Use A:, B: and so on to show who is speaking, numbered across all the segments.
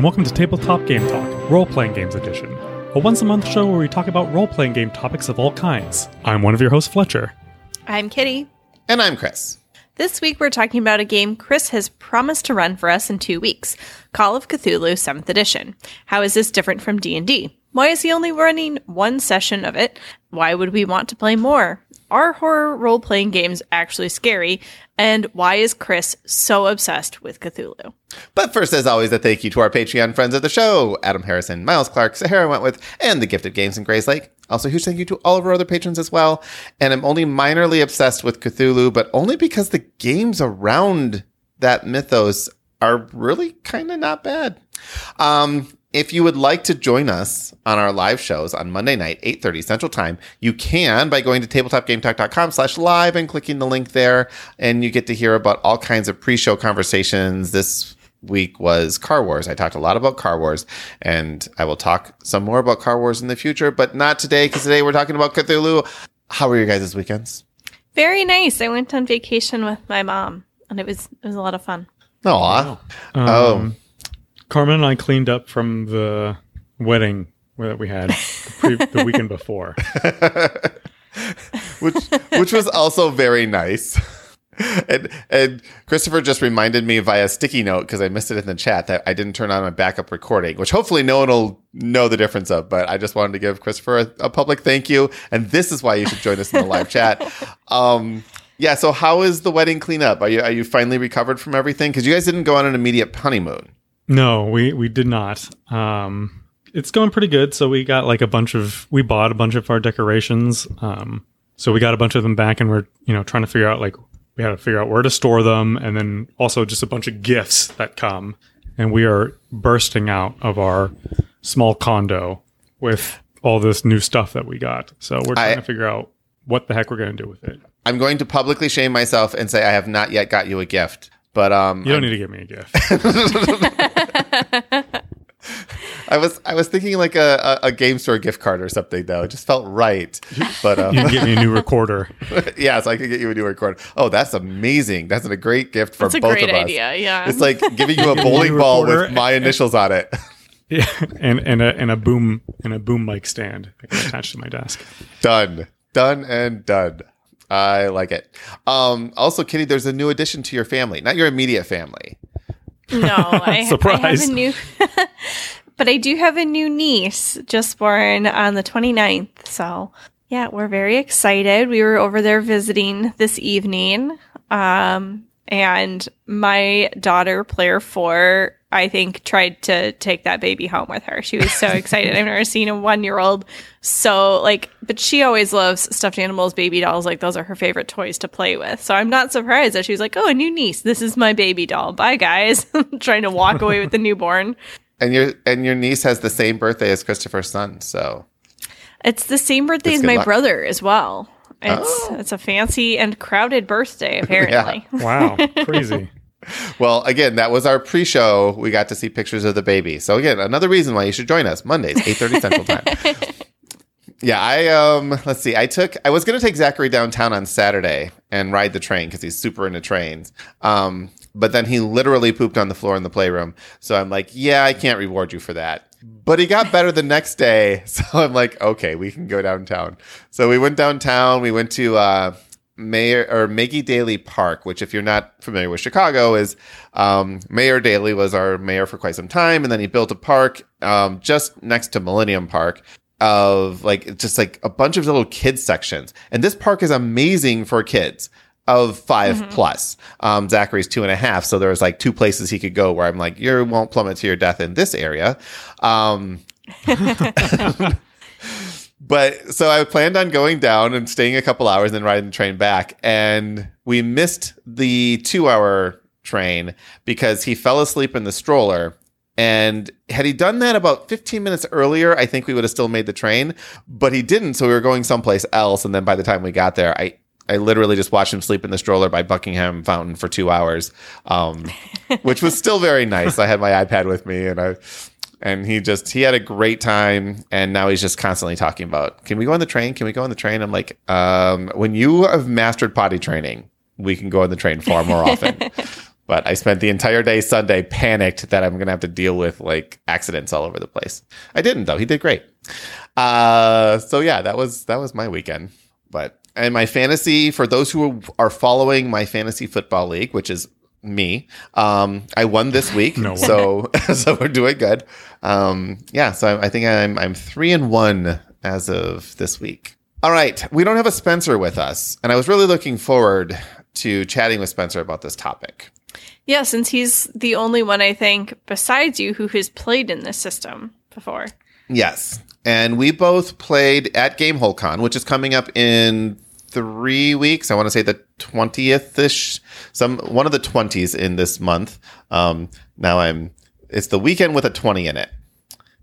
A: and welcome to Tabletop Game Talk, Role Playing Games Edition, a once a month show where we talk about role playing game topics of all kinds. I'm one of your hosts, Fletcher.
B: I'm Kitty.
C: And I'm Chris.
B: This week we're talking about a game Chris has promised to run for us in two weeks, Call of Cthulhu 7th Edition. How is this different from D&D? Why is he only running one session of it? Why would we want to play more? Are horror role playing games actually scary? And why is Chris so obsessed with Cthulhu?
C: But first, as always, a thank you to our Patreon friends of the show Adam Harrison, Miles Clark, Sahara Wentworth, and the Gifted Games in Grayslake. Also, huge thank you to all of our other patrons as well. And I'm only minorly obsessed with Cthulhu, but only because the games around that mythos are really kind of not bad. Um, if you would like to join us on our live shows on Monday night, 8.30 Central Time, you can by going to tabletopgametalk.com slash live and clicking the link there. And you get to hear about all kinds of pre-show conversations. This week was Car Wars. I talked a lot about Car Wars, and I will talk some more about Car Wars in the future, but not today, because today we're talking about Cthulhu. How were your guys' weekends?
B: Very nice. I went on vacation with my mom, and it was it was a lot of fun.
C: Aw.
A: Um,
C: Oh.
A: Carmen and I cleaned up from the wedding that we had the, pre- the weekend before.
C: which which was also very nice. And and Christopher just reminded me via sticky note because I missed it in the chat that I didn't turn on my backup recording, which hopefully no one will know the difference of. But I just wanted to give Christopher a, a public thank you, and this is why you should join us in the live chat. Um, yeah. So how is the wedding cleanup? Are you are you finally recovered from everything? Because you guys didn't go on an immediate honeymoon.
A: No, we we did not. Um, it's going pretty good. So we got like a bunch of we bought a bunch of our decorations. Um, so we got a bunch of them back, and we're you know trying to figure out like we had to figure out where to store them, and then also just a bunch of gifts that come. And we are bursting out of our small condo with all this new stuff that we got. So we're trying
C: I-
A: to figure out what the heck we're going to do with it.
C: I'm going to publicly shame myself and say I have not yet got you a gift. But um,
A: You don't need to give me a gift.
C: I was I was thinking like a, a, a game store gift card or something though. It just felt right. But um,
A: you can give me a new recorder.
C: yeah, so I could get you a new recorder. Oh, that's amazing. That's a great gift for
B: That's a
C: both
B: great
C: of us.
B: idea. Yeah.
C: It's like giving you a
A: New
C: bowling ball with my initials on it.
A: Yeah, and and a and a boom and a boom mic stand attached to my desk.
C: done. Done and done. I like it. Um, also, Kitty, there's a new addition to your family. Not your immediate family.
B: No, I, I have
A: Surprise.
B: a new, but I do have a new niece just born on the 29th. So yeah, we're very excited. We were over there visiting this evening. Um, and my daughter, player four, I think tried to take that baby home with her. She was so excited. I've never seen a one year old so like, but she always loves stuffed animals, baby dolls. Like those are her favorite toys to play with. So I'm not surprised that she was like, "Oh, a new niece. This is my baby doll. Bye, guys." Trying to walk away with the newborn.
C: And your and your niece has the same birthday as Christopher's son. So
B: It's the same birthday as my
C: luck.
B: brother as well. It's
C: Oh.
B: it's a fancy and crowded birthday apparently. yeah.
A: Wow, crazy.
C: Well, again, that was our pre-show. We got to see pictures of the baby. So again, another reason why you should join us Mondays, eight thirty Central Time. yeah, I um, let's see. I took. I was going to take Zachary downtown on Saturday and ride the train because he's super into trains. Um, but then he literally pooped on the floor in the playroom. So I'm like, yeah, I can't reward you for that. But he got better the next day. So I'm like, okay, we can go downtown. So we went downtown. We went to uh, Mayor or Maggie Daley Park, which, if you're not familiar with Chicago, is um, Mayor Daley was our mayor for quite some time, and then he built a park um, just next to Millennium Park of like just like a bunch of little kids sections, and this park is amazing for kids of 5 plus. Um, Zachary's two and a half, so there was like two places he could go where I'm like, you won't plummet to your death in this area. Um, but so I planned on going down and staying a couple hours and then riding the train back. And we missed the two hour train because he fell asleep in the stroller. And had he done that about 15 minutes earlier, I think we would have still made the train, but he didn't. So we were going someplace else. And then by the time we got there, I, I literally just watched him sleep in the stroller by Buckingham Fountain for two hours, um, which was still very nice. I had my iPad with me and I, and he just he had a great time and now he's just constantly talking about can we go on the train can we go on the train i'm like um, when you have mastered potty training we can go on the train far more often But I spent the entire day Sunday panicked that I'm going to have to deal with like accidents all over the place. I didn't though. He did great. Uh, so yeah, that was that was my weekend. But and my fantasy for those who are following my fantasy football league, which is me, um, I won this week,
A: No
C: so so we're doing good. Um, yeah, so I, I think I'm I'm three and one as of this week. All right, we don't have a Spencer with us, and I was really looking forward to chatting with Spencer about this topic.
B: Yeah, since he's the only one I think besides you who has played in this system before.
C: Yes. And we both played at GameholeCon, which is coming up in three weeks. I want to say the 20th ish, some, one of the 20s in this month. Um, now I'm, it's the weekend with a 20 in it.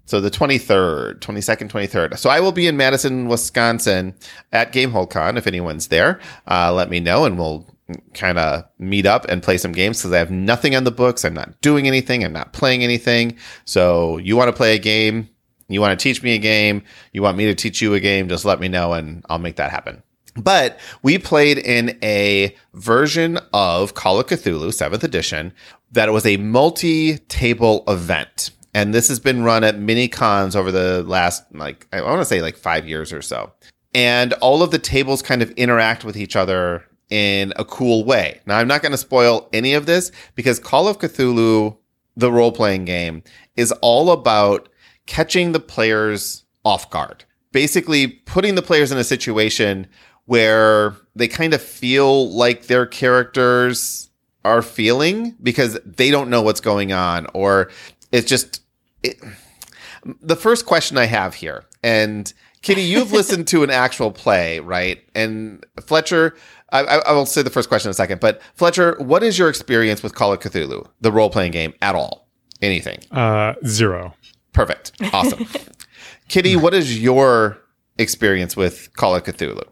C: So the 23rd, 22nd, 23rd. So I will be in Madison, Wisconsin at GameholeCon. If anyone's there, uh, let me know and we'll kind of meet up and play some games because I have nothing on the books. I'm not doing anything. I'm not playing anything. So you want to play a game? You want to teach me a game? You want me to teach you a game? Just let me know and I'll make that happen. But we played in a version of Call of Cthulhu, 7th edition, that was a multi table event. And this has been run at mini cons over the last, like, I want to say like five years or so. And all of the tables kind of interact with each other in a cool way. Now, I'm not going to spoil any of this because Call of Cthulhu, the role playing game, is all about catching the players off guard. Basically, putting the players in a situation where they kind of feel like their characters are feeling because they don't know what's going on or it's just it, the first question I have here and Kitty, you've listened to an actual play, right? And Fletcher, I, I, will say the first question in a second, but Fletcher, what is your experience with Call of Cthulhu, the role playing game, at all? Anything?
A: Uh, zero.
C: Perfect. Awesome. Kitty, what is your experience with Call of Cthulhu?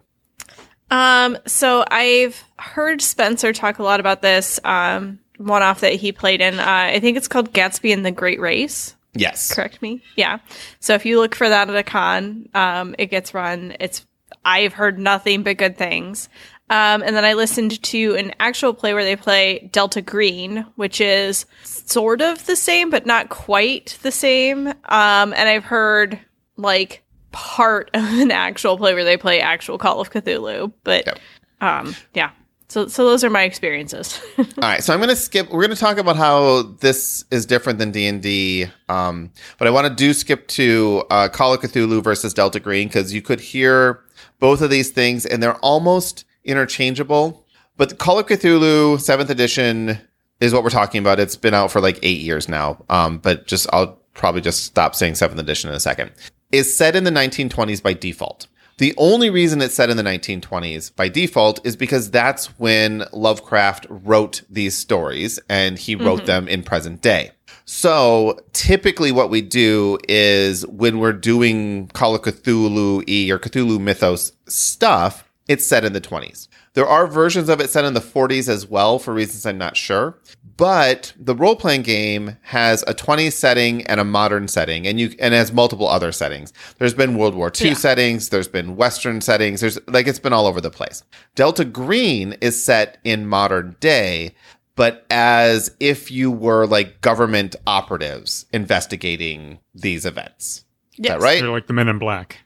B: Um, so I've heard Spencer talk a lot about this. Um, one off that he played in. Uh, I think it's called Gatsby and the Great Race.
C: Yes.
B: Correct me. Yeah. So if you look for that at a con, um, it gets run. It's I've heard nothing but good things. Um, and then I listened to an actual play where they play Delta Green, which is sort of the same, but not quite the same. Um, and I've heard like part of an actual play where they play actual Call of Cthulhu, but
C: Yep.
B: um, yeah. So, so those are my experiences.
C: All right, so I'm going to skip. We're going to talk about how this is different than D and D, um, but I want to do skip to uh, Call of Cthulhu versus Delta Green because you could hear both of these things, and they're almost interchangeable. But Call of Cthulhu Seventh Edition is what we're talking about. It's been out for like eight years now, um, but just I'll probably just stop saying Seventh Edition in a second. Is set in the 1920s by default. The only reason it's set in the 1920s by default is because that's when Lovecraft wrote these stories and he wrote them in present day. So typically what we do is when we're doing Call of Cthulhu E or Cthulhu Mythos stuff, it's set in the 20s. There are versions of it set in the 40s as well for reasons I'm not sure. But the role playing game has a 20s setting and a modern setting, and you and it has multiple other settings. There's been World War II
B: Yeah.
C: settings, there's been Western settings, there's like it's been all over the place. Delta Green is set in modern day, but as if you were like government operatives investigating these events. Is that right?
A: They're like the Men in Black.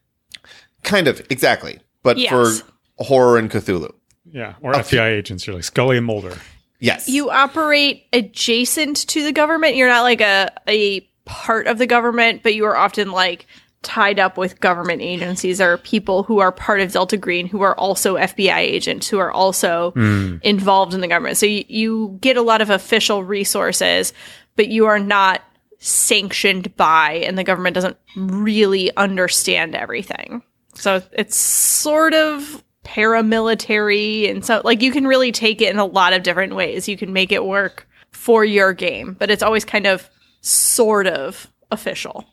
C: Kind of, exactly. But
B: Yes.
C: for horror and Cthulhu.
A: Yeah, or FBI agents. You're like Scully and Mulder.
C: Yes.
B: You operate adjacent to the government. You're not like a a part of the government, but you are often like tied up with government agencies or people who are part of Delta Green who are also FBI agents who are also hmm. involved in the government. So you, you get a lot of official resources, but you are not sanctioned by and the government doesn't really understand everything. So it's sort of paramilitary and so like you can really take it in a lot of different ways. You can make it work for your game, but it's always kind of sort of official.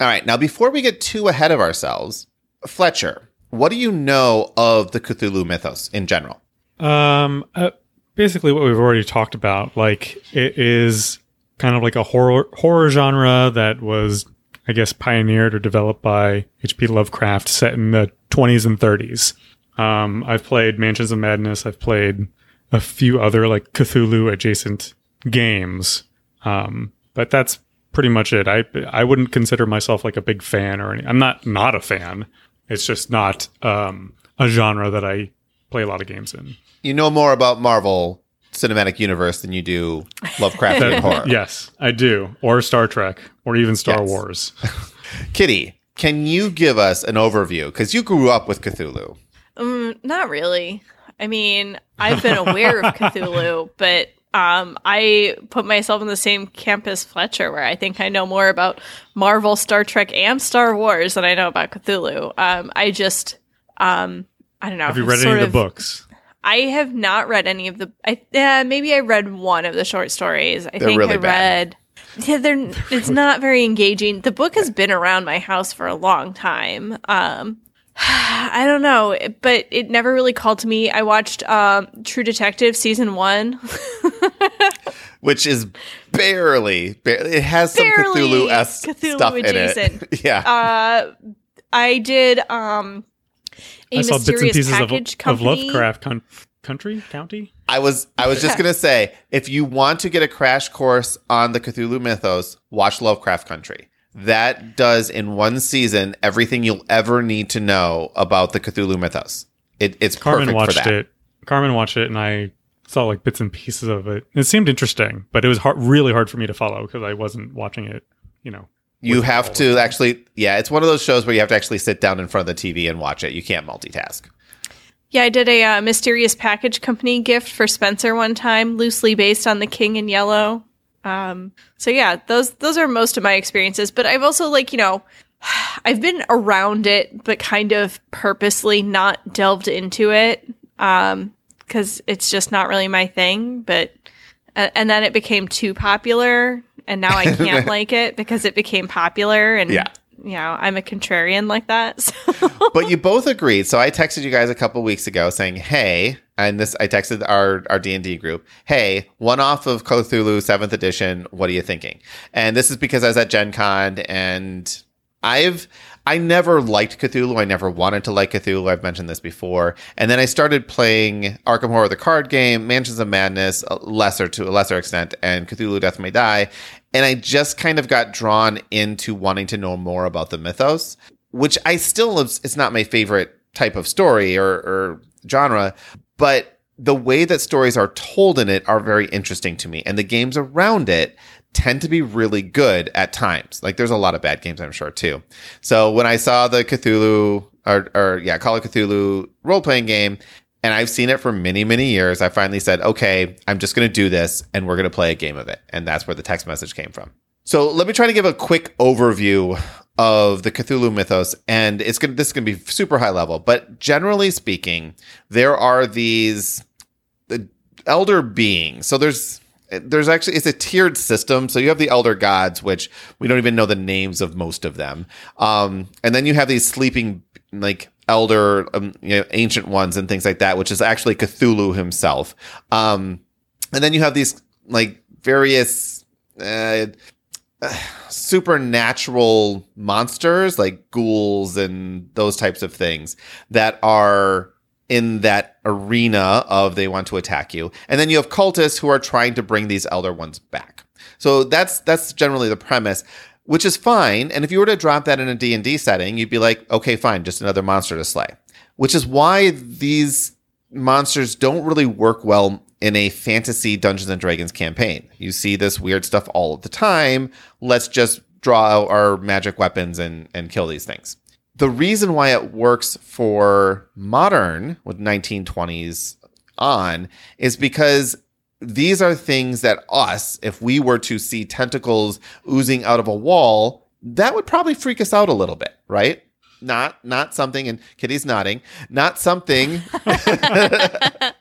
C: All right. Now, before we get too ahead of ourselves, Fletcher, what do you know of the Cthulhu mythos in general?
A: Um, uh, basically what we've already talked about. Like it is kind of like a horror horror genre that was, I guess, pioneered or developed by H.P. Lovecraft, set in the 20s and 30s. Um, I've played Mansions of Madness. I've played a few other like Cthulhu adjacent games. Um, but that's pretty much it. I I wouldn't consider myself like a big fan or any. I'm not not a fan. It's just not um, a genre that I play a lot of games in.
C: You know more about Marvel Cinematic Universe than you do Lovecraftian horror.
A: Yes, I do. Or Star Trek, or even Star
C: Yes.
A: Wars.
C: Kitty, can you give us an overview? Because you grew up with Cthulhu.
B: Um, not really. I mean, I've been aware of Cthulhu, but um, I put myself in the same camp as Fletcher, where I think I know more about Marvel, Star Trek, and Star Wars than I know about Cthulhu. Um, I just, um, I don't know.
A: Have you read any of the books?
B: I have not read any of the. I yeah, maybe I read one of the short stories. I think
C: really
B: I
C: bad.
B: read. Yeah, they're. It's not very engaging. The book has been around my house for a long time. Um, I don't know, but it never really called to me. I watched um, True Detective season one.
C: which is barely, barely it has some Cthulhu esque
B: Cthulhu
C: stuff in it. yeah.
B: Uh, I did um, a
A: I saw bits and pieces of, of. Lovecraft con- country county.
C: I was I was just gonna say, if you want to get a crash course on the Cthulhu mythos, watch Lovecraft Country. That does in one season everything you'll ever need to know about the Cthulhu mythos. It, it's
A: Carmen
C: perfect
A: watched
C: for that.
A: it. Carmen watched it, and I saw like bits and pieces of it. It seemed interesting, but it was hard, really hard for me to follow because I wasn't watching it. You know,
C: You have to actually, yeah, it's one of those shows where you have to actually sit down in front of the TV and watch it. You can't multitask.
B: Yeah, I did a uh, mysterious package company gift for Spencer one time, loosely based on The King in Yellow. Um, so yeah, those those are most of my experiences. But I've also like you know, I've been around it, but kind of purposely not delved into it because it's just not really my thing. But a- and then it became too popular, and now I can't like it because it became popular. And
C: Yeah.
B: you know, I'm a contrarian like that. So.
C: but you both agreed. So I texted you guys a couple weeks ago saying, "Hey," and this I texted our our D and D group, "Hey, one off of Cthulhu Seventh Edition. What are you thinking?" And this is because I was at Gen Con and I've I never liked Cthulhu. I never wanted to like Cthulhu. I've mentioned this before. And then I started playing Arkham Horror the card game, Mansions of Madness, lesser to a lesser extent, and Cthulhu Death May Die. And I just kind of got drawn into wanting to know more about the mythos, which I still it's not my favorite type of story or, or genre, but the way that stories are told in it are very interesting to me. And the games around it tend to be really good at times. Like there's a lot of bad games, I'm sure too. So when I saw the Cthulhu or, or yeah, Call of Cthulhu role playing game, and I've seen it for many, many years, I finally said, okay, I'm just going to do this and we're going to play a game of it. And that's where the text message came from. So let me try to give a quick overview of the Cthulhu mythos, and it's to this is to be super high level, but generally speaking, there are these the elder beings. So there's there's actually it's a tiered system. So you have the elder gods, which we don't even know the names of most of them, um, and then you have these sleeping like elder um, you know, ancient ones and things like that, which is actually Cthulhu himself. Um, and then you have these like various. Uh, supernatural monsters like ghouls and those types of things that are in that arena of they want to attack you. And then you have cultists who are trying to bring these elder ones back. So that's that's generally the premise which is fine. And if you were to drop that in a d&d setting you'd be like okay fine just another monster to slay which is why these monsters don't really work well in a fantasy Dungeons and Dragons campaign. You see this weird stuff all of the time. Let's just draw out our magic weapons and, and kill these things. The reason why it works for modern with 1920s on is because these are things that us, if we were to see tentacles oozing out of a wall, that would probably freak us out a little bit, right? Not not something and Kitty's nodding, not something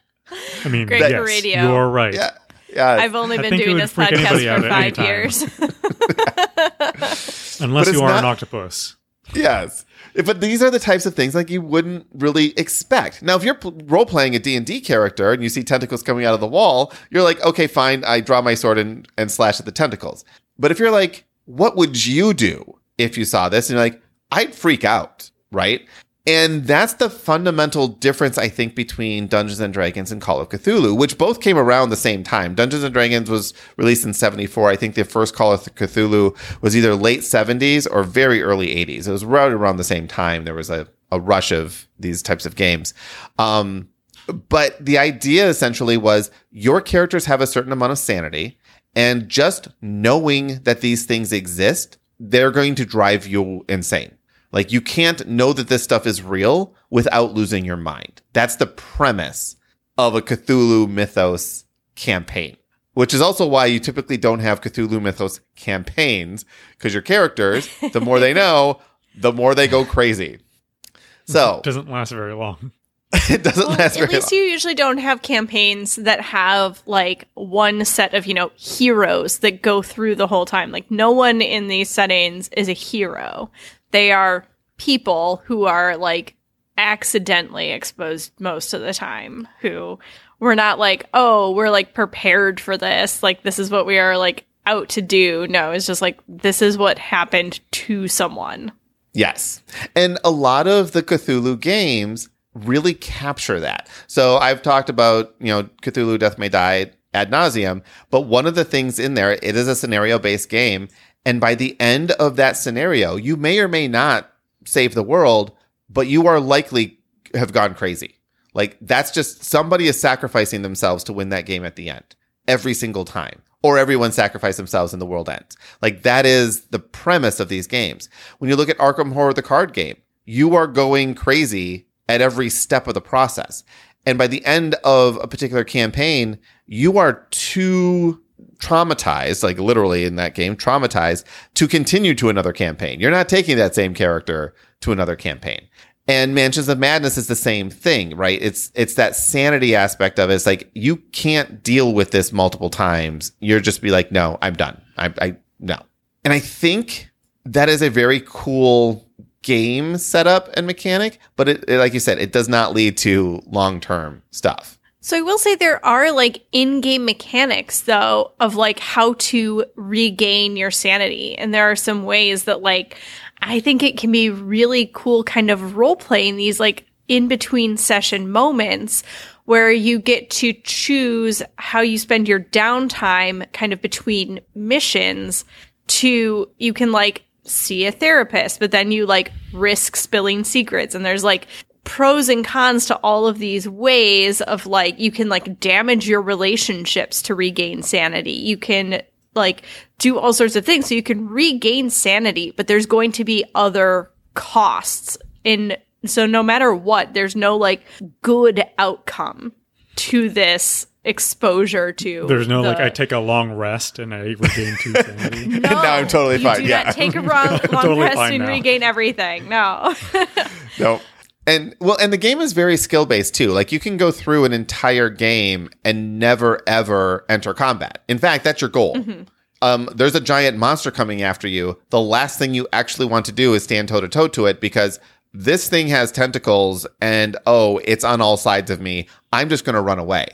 A: I mean,
B: Great
A: yes,
B: for radio.
A: you're right.
C: yeah, yeah.
B: I've only
A: I
B: been doing this podcast for
A: at any
B: five years.
A: Unless you are an octopus.
C: Yes. But these are the types of things like you wouldn't really expect. Now, if you're role playing a D&D character and you see tentacles coming out of the wall, you're like, okay, fine. I draw my sword and, and slash at the tentacles. But if you're like, what would you do if you saw this? And you're like, I'd freak out, right? And that's the fundamental difference, I think, between Dungeons and Dragons and Call of Cthulhu, which both came around the same time. Dungeons and Dragons was released in 74. I think the first Call of Cthulhu was either late 70s or very early 80s. It was right around the same time. There was a, a rush of these types of games. Um, but the idea essentially was your characters have a certain amount of sanity, and just knowing that these things exist, they're going to drive you insane. Like you can't know that this stuff is real without losing your mind. That's the premise of a Cthulhu mythos campaign, which is also why you typically don't have Cthulhu mythos campaigns because your characters, the more they know, the more they go crazy. So
A: It doesn't last very long.
C: it doesn't
B: Well,
C: last
B: at
C: very
B: least
C: long.
B: you usually don't have campaigns that have like one set of, you know, heroes that go through the whole time. Like no one in these settings is a hero. They are people who are like accidentally exposed most of the time who we're not like, "Oh, we're like prepared for this. Like this is what we are like out to do." No, it's just like this is what happened to someone.
C: Yes. And a lot of the Cthulhu games really capture that. So I've talked about, you know, Cthulhu Death May Die ad nauseum, but one of the things in there, it is a scenario based game. And by the end of that scenario, you may or may not save the world, but you are likely have gone crazy. Like that's just somebody is sacrificing themselves to win that game at the end every single time. Or everyone sacrifice themselves and the world ends. Like that is the premise of these games. When you look at Arkham Horror, the card game, you are going crazy at every step of the process. And by the end of a particular campaign, you are too traumatized, like literally in that game, traumatized to continue to another campaign. You're not taking that same character to another campaign. And Mansions of Madness is the same thing, right? It's it's that sanity aspect of it. It's like you can't deal with this multiple times. You're just be like, no, I'm done. I, I no. And I think that is a very cool game setup and mechanic, but it, it- like you said, it does not lead to long term stuff.
B: So I will say there are like in-game mechanics though of like how to regain your sanity. And there are some ways that like I think it can be really cool kind of role playing these like in between session moments where you get to choose how you spend your downtime kind of between missions to you can like see a therapist, but then you like risk spilling secrets and there's like pros and cons to all of these ways of like you can like damage your relationships to regain sanity. You can like do all sorts of things so you can regain sanity, but there's going to be other costs in so no matter what, there's no like good outcome to this exposure to
A: There's no like I take a long rest and I regain two sanity.
B: no,
C: now I'm totally
B: you
C: fine,
B: Do
C: yeah.
B: not take a wrong, long
A: Totally
B: rest and
A: now.
B: regain everything. No.
C: No. And well, and the game is very skill based too. Like you can go through an entire game and never ever enter combat. In fact, that's your goal. Um, there's a giant monster coming after you. The last thing you actually want to do is stand toe to toe to it because this thing has tentacles and oh, it's on all sides of me. I'm just going to run away.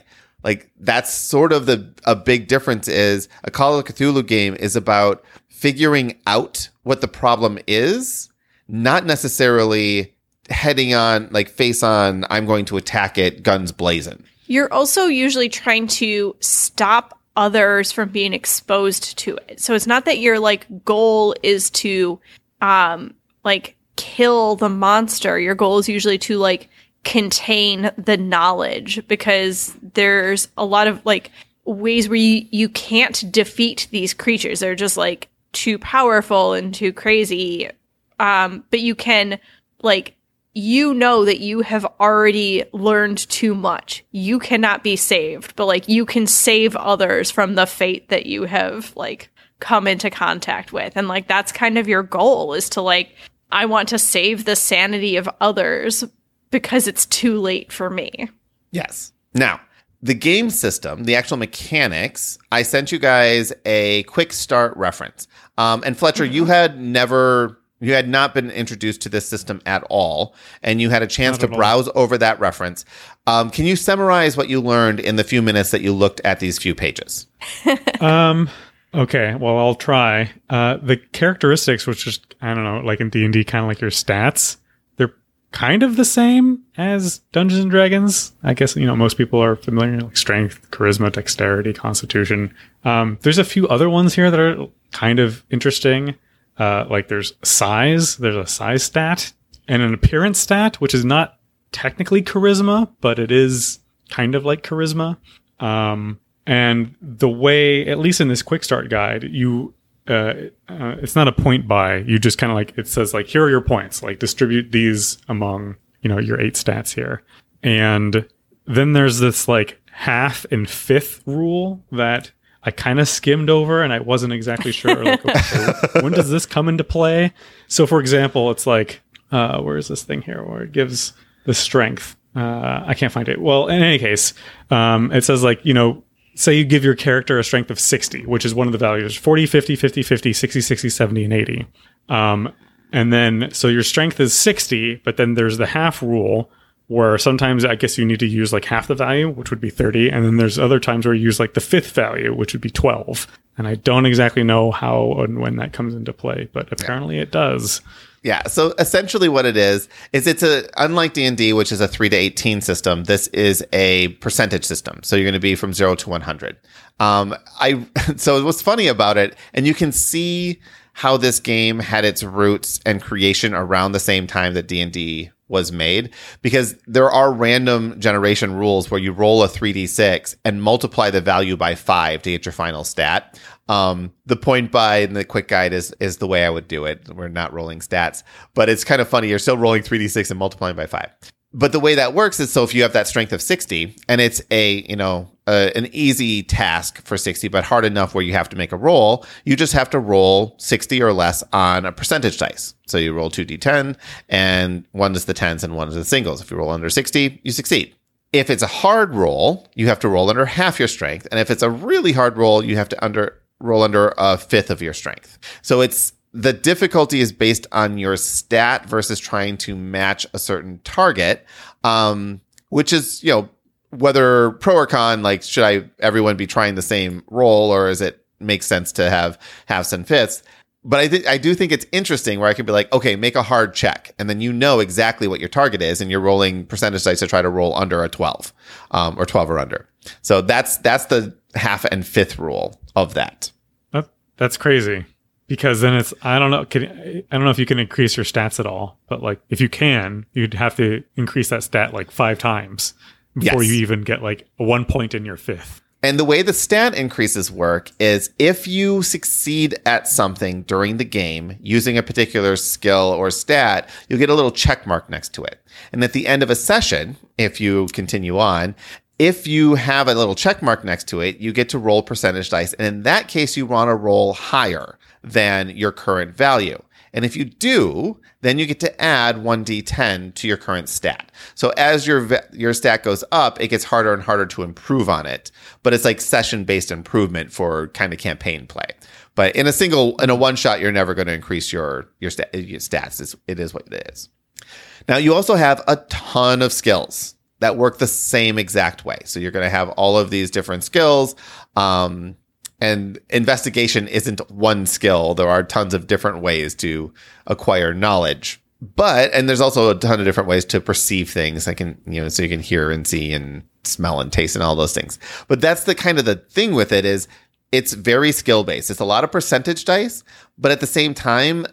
C: Like that's sort of the a big difference is a Call of Cthulhu game is about figuring out what the problem is, not necessarily heading on like face on I'm going to attack it guns blazing.
B: You're also usually trying to stop others from being exposed to it. So it's not that your like goal is to um like kill the monster. Your goal is usually to like contain the knowledge because there's a lot of like ways where you, you can't defeat these creatures. They're just like too powerful and too crazy. Um but you can like you know that you have already learned too much. You cannot be saved, but like you can save others from the fate that you have like come into contact with. And like that's kind of your goal is to like I want to save the sanity of others because it's too late for me.
C: Yes. Now, the game system, the actual mechanics, I sent you guys a quick start reference. Um, and Fletcher, you had never, you had not been introduced to this system at all, and you had a chance to
A: all.
C: browse over that reference. Um, can you summarize what you learned in the few minutes that you looked at these few pages?
A: um. Okay. Well, I'll try. Uh, the characteristics, which is I don't know, like in D and D, kind of like your stats. They're kind of the same as Dungeons and Dragons. I guess you know most people are familiar like strength, charisma, dexterity, constitution. Um, there's a few other ones here that are kind of interesting. Uh, like there's size. There's a size stat and an appearance stat, which is not technically charisma, but it is kind of like charisma. Um, and the way, at least in this quick start guide, you uh, uh, it's not a point buy. You just kind of like it says like here are your points. Like distribute these among you know your eight stats here, and then there's this like half and fifth rule that I kind of skimmed over and I wasn't exactly sure like okay, when does this come into play. So for example, it's like uh, where is this thing here where it gives the strength. Uh, I can't find it. Well, in any case, um, it says like you know say you give your character a strength of 60, which is one of the values 40, 50, 50, 50, 60, 60, 70, and 80. Um, and then, so your strength is 60, but then there's the half rule where sometimes I guess you need to use like half the value, which would be 30. And then there's other times where you use like the fifth value, which would be 12. And I don't exactly know how and when that comes into play, but apparently it does.
C: Yeah. So essentially, what it is is it's a unlike D and D, which is a three to eighteen system. This is a percentage system. So you're going to be from zero to one hundred. Um, I so what's funny about it, and you can see how this game had its roots and creation around the same time that D and D was made because there are random generation rules where you roll a 3d6 and multiply the value by 5 to get your final stat. Um, the point buy in the quick guide is is the way I would do it. We're not rolling stats, but it's kind of funny. You're still rolling 3d6 and multiplying by 5. But the way that works is so if you have that strength of 60 and it's a, you know, an easy task for 60, but hard enough where you have to make a roll, you just have to roll 60 or less on a percentage dice. So you roll 2d10 and one is the tens and one is the singles. If you roll under 60, you succeed. If it's a hard roll, you have to roll under half your strength. And if it's a really hard roll, you have to under roll under a fifth of your strength. So it's the difficulty is based on your stat versus trying to match a certain target, um, which is, you know, whether pro or con, like, should I, everyone be trying the same roll or is it make sense to have halves and fifths? But I think I do think it's interesting where I could be like, okay, make a hard check, and then you know exactly what your target is, and you're rolling percentage dice to try to roll under a twelve, um, or twelve or under. So that's that's the half and fifth rule of that.
A: that that's crazy because then it's I don't know can, I don't know if you can increase your stats at all, but like if you can, you'd have to increase that stat like five times before
C: Yes.
A: you even get like one point in your fifth.
C: And the way the stat increases work is if you succeed at something during the game using a particular skill or stat, you'll get a little check mark next to it. And at the end of a session, if you continue on, if you have a little check mark next to it, you get to roll percentage dice. And in that case, you want to roll higher than your current value. And if you do, then you get to add 1d10 to your current stat. So as your your stat goes up, it gets harder and harder to improve on it. But it's like session based improvement for kind of campaign play. But in a single in a one shot, you're never going to increase your your, sta- your stats. It's, it is what it is. Now you also have a ton of skills that work the same exact way. So you're going to have all of these different skills. Um, and investigation isn't one skill. There are tons of different ways to acquire knowledge. But and there's also a ton of different ways to perceive things. I can you know so you can hear and see and smell and taste and all those things. But that's the kind of the thing with it is it's very skill based. It's a lot of percentage dice, but at the same time,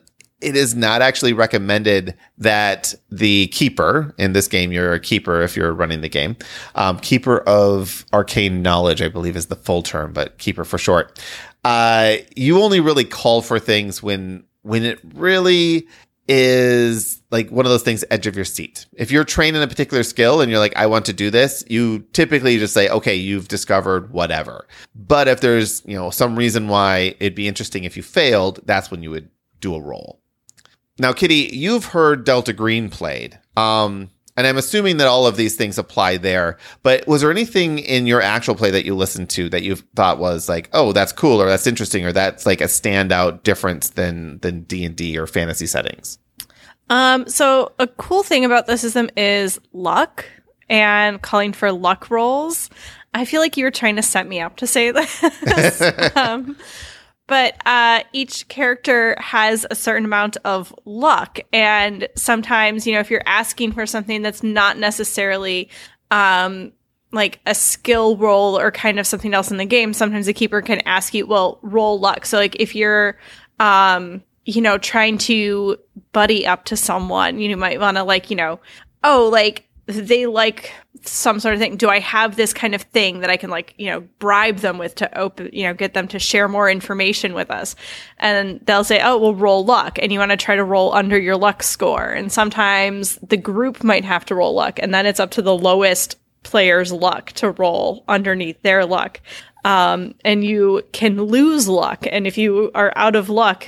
C: it is not actually recommended that the keeper in this game, you're a keeper if you're running the game, um, keeper of arcane knowledge, I believe is the full term, but keeper for short. Uh, you only really call for things when when it really is like one of those things edge of your seat. If you're trained in a particular skill and you're like, I want to do this, you typically just say, okay, you've discovered whatever. But if there's, you know, some reason why it'd be interesting if you failed, that's when you would do a roll. Now, Kitty, you've heard Delta Green played. Um, and I'm assuming that all of these things apply there. But was there anything in your actual play that you listened to that you thought was like, oh, that's cool, or that's interesting, or that's like a standout difference than than D and D or fantasy settings?
B: Um, so a cool thing about the system is luck and calling for luck rolls. I feel like you were trying to set me up to say this. um, but uh, each character has a certain amount of luck, and sometimes you know if you're asking for something that's not necessarily um, like a skill roll or kind of something else in the game, sometimes the keeper can ask you, well, roll luck. So like if you're um, you know, trying to buddy up to someone, you might want to like, you know, oh, like they like some sort of thing. Do I have this kind of thing that I can like, you know, bribe them with to open, you know, get them to share more information with us? And they'll say, oh, well, roll luck. And you want to try to roll under your luck score. And sometimes the group might have to roll luck. And then it's up to the lowest player's luck to roll underneath their luck. Um, and you can lose luck. And if you are out of luck,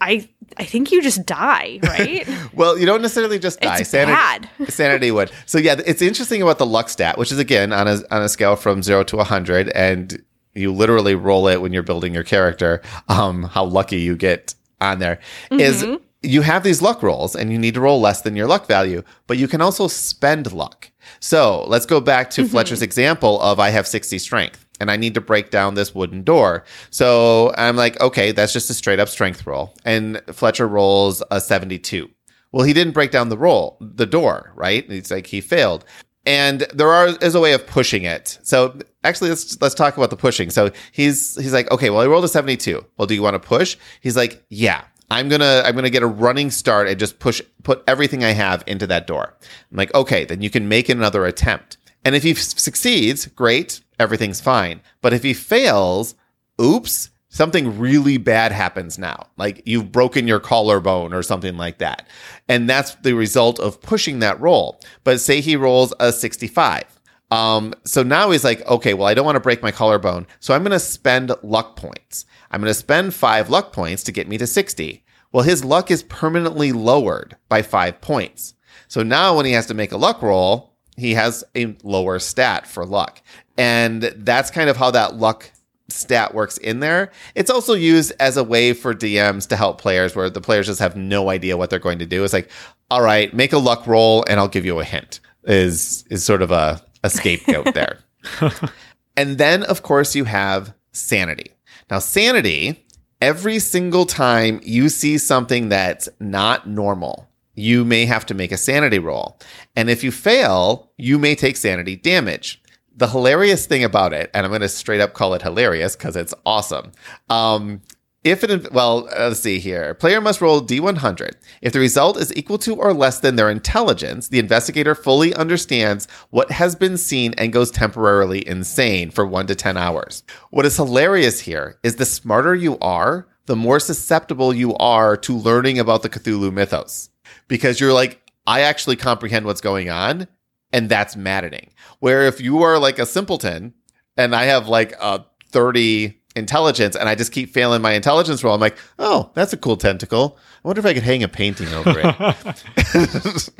B: I I think you just die, right?
C: well, you don't necessarily just die.
B: It's sanity,
C: bad. sanity would. So yeah, it's interesting about the luck stat, which is again on a on a scale from zero to hundred, and you literally roll it when you're building your character. Um, how lucky you get on there mm-hmm. is you have these luck rolls, and you need to roll less than your luck value, but you can also spend luck. So let's go back to mm-hmm. Fletcher's example of I have sixty strength and I need to break down this wooden door. So I'm like, okay, that's just a straight up strength roll. And Fletcher rolls a 72. Well, he didn't break down the roll, the door, right? It's like he failed. And there are, is a way of pushing it. So actually, let's let's talk about the pushing. So he's he's like, okay, well, I rolled a 72. Well, do you want to push? He's like, yeah. I'm gonna I'm gonna get a running start and just push put everything I have into that door. I'm like, okay, then you can make another attempt. And if he f- succeeds, great everything's fine. But if he fails, oops, something really bad happens now. Like you've broken your collarbone or something like that. And that's the result of pushing that roll. But say he rolls a 65. Um, so now he's like, okay, well, I don't want to break my collarbone. So I'm going to spend luck points. I'm going to spend five luck points to get me to 60. Well, his luck is permanently lowered by five points. So now when he has to make a luck roll, he has a lower stat for luck. And that's kind of how that luck stat works in there. It's also used as a way for DMs to help players where the players just have no idea what they're going to do. It's like, all right, make a luck roll and I'll give you a hint. Is is sort of a, a scapegoat there. and then of course you have sanity. Now sanity, every single time you see something that's not normal, you may have to make a sanity roll. And if you fail, you may take sanity damage the hilarious thing about it, and I'm going to straight up call it hilarious because it's awesome. Um, if it, well, uh, let's see here. Player must roll D100. If the result is equal to or less than their intelligence, the investigator fully understands what has been seen and goes temporarily insane for one to 10 hours. What is hilarious here is the smarter you are, the more susceptible you are to learning about the Cthulhu mythos. Because you're like, I actually comprehend what's going on and that's maddening. Where if you are like a simpleton and I have like a 30 intelligence and I just keep failing my intelligence roll, I'm like, oh, that's a cool tentacle. I wonder if I could hang a painting over
A: it.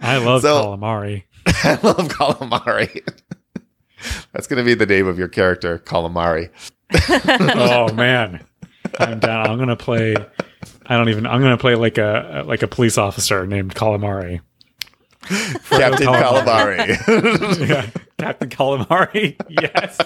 A: I love so, calamari.
C: I love calamari. that's going to be the name of your character, calamari.
A: oh man, I'm down. I'm going to play. I don't even. I'm going to play like a like a police officer named calamari.
C: Captain Calamari.
A: yeah, Captain Calamari. Yes.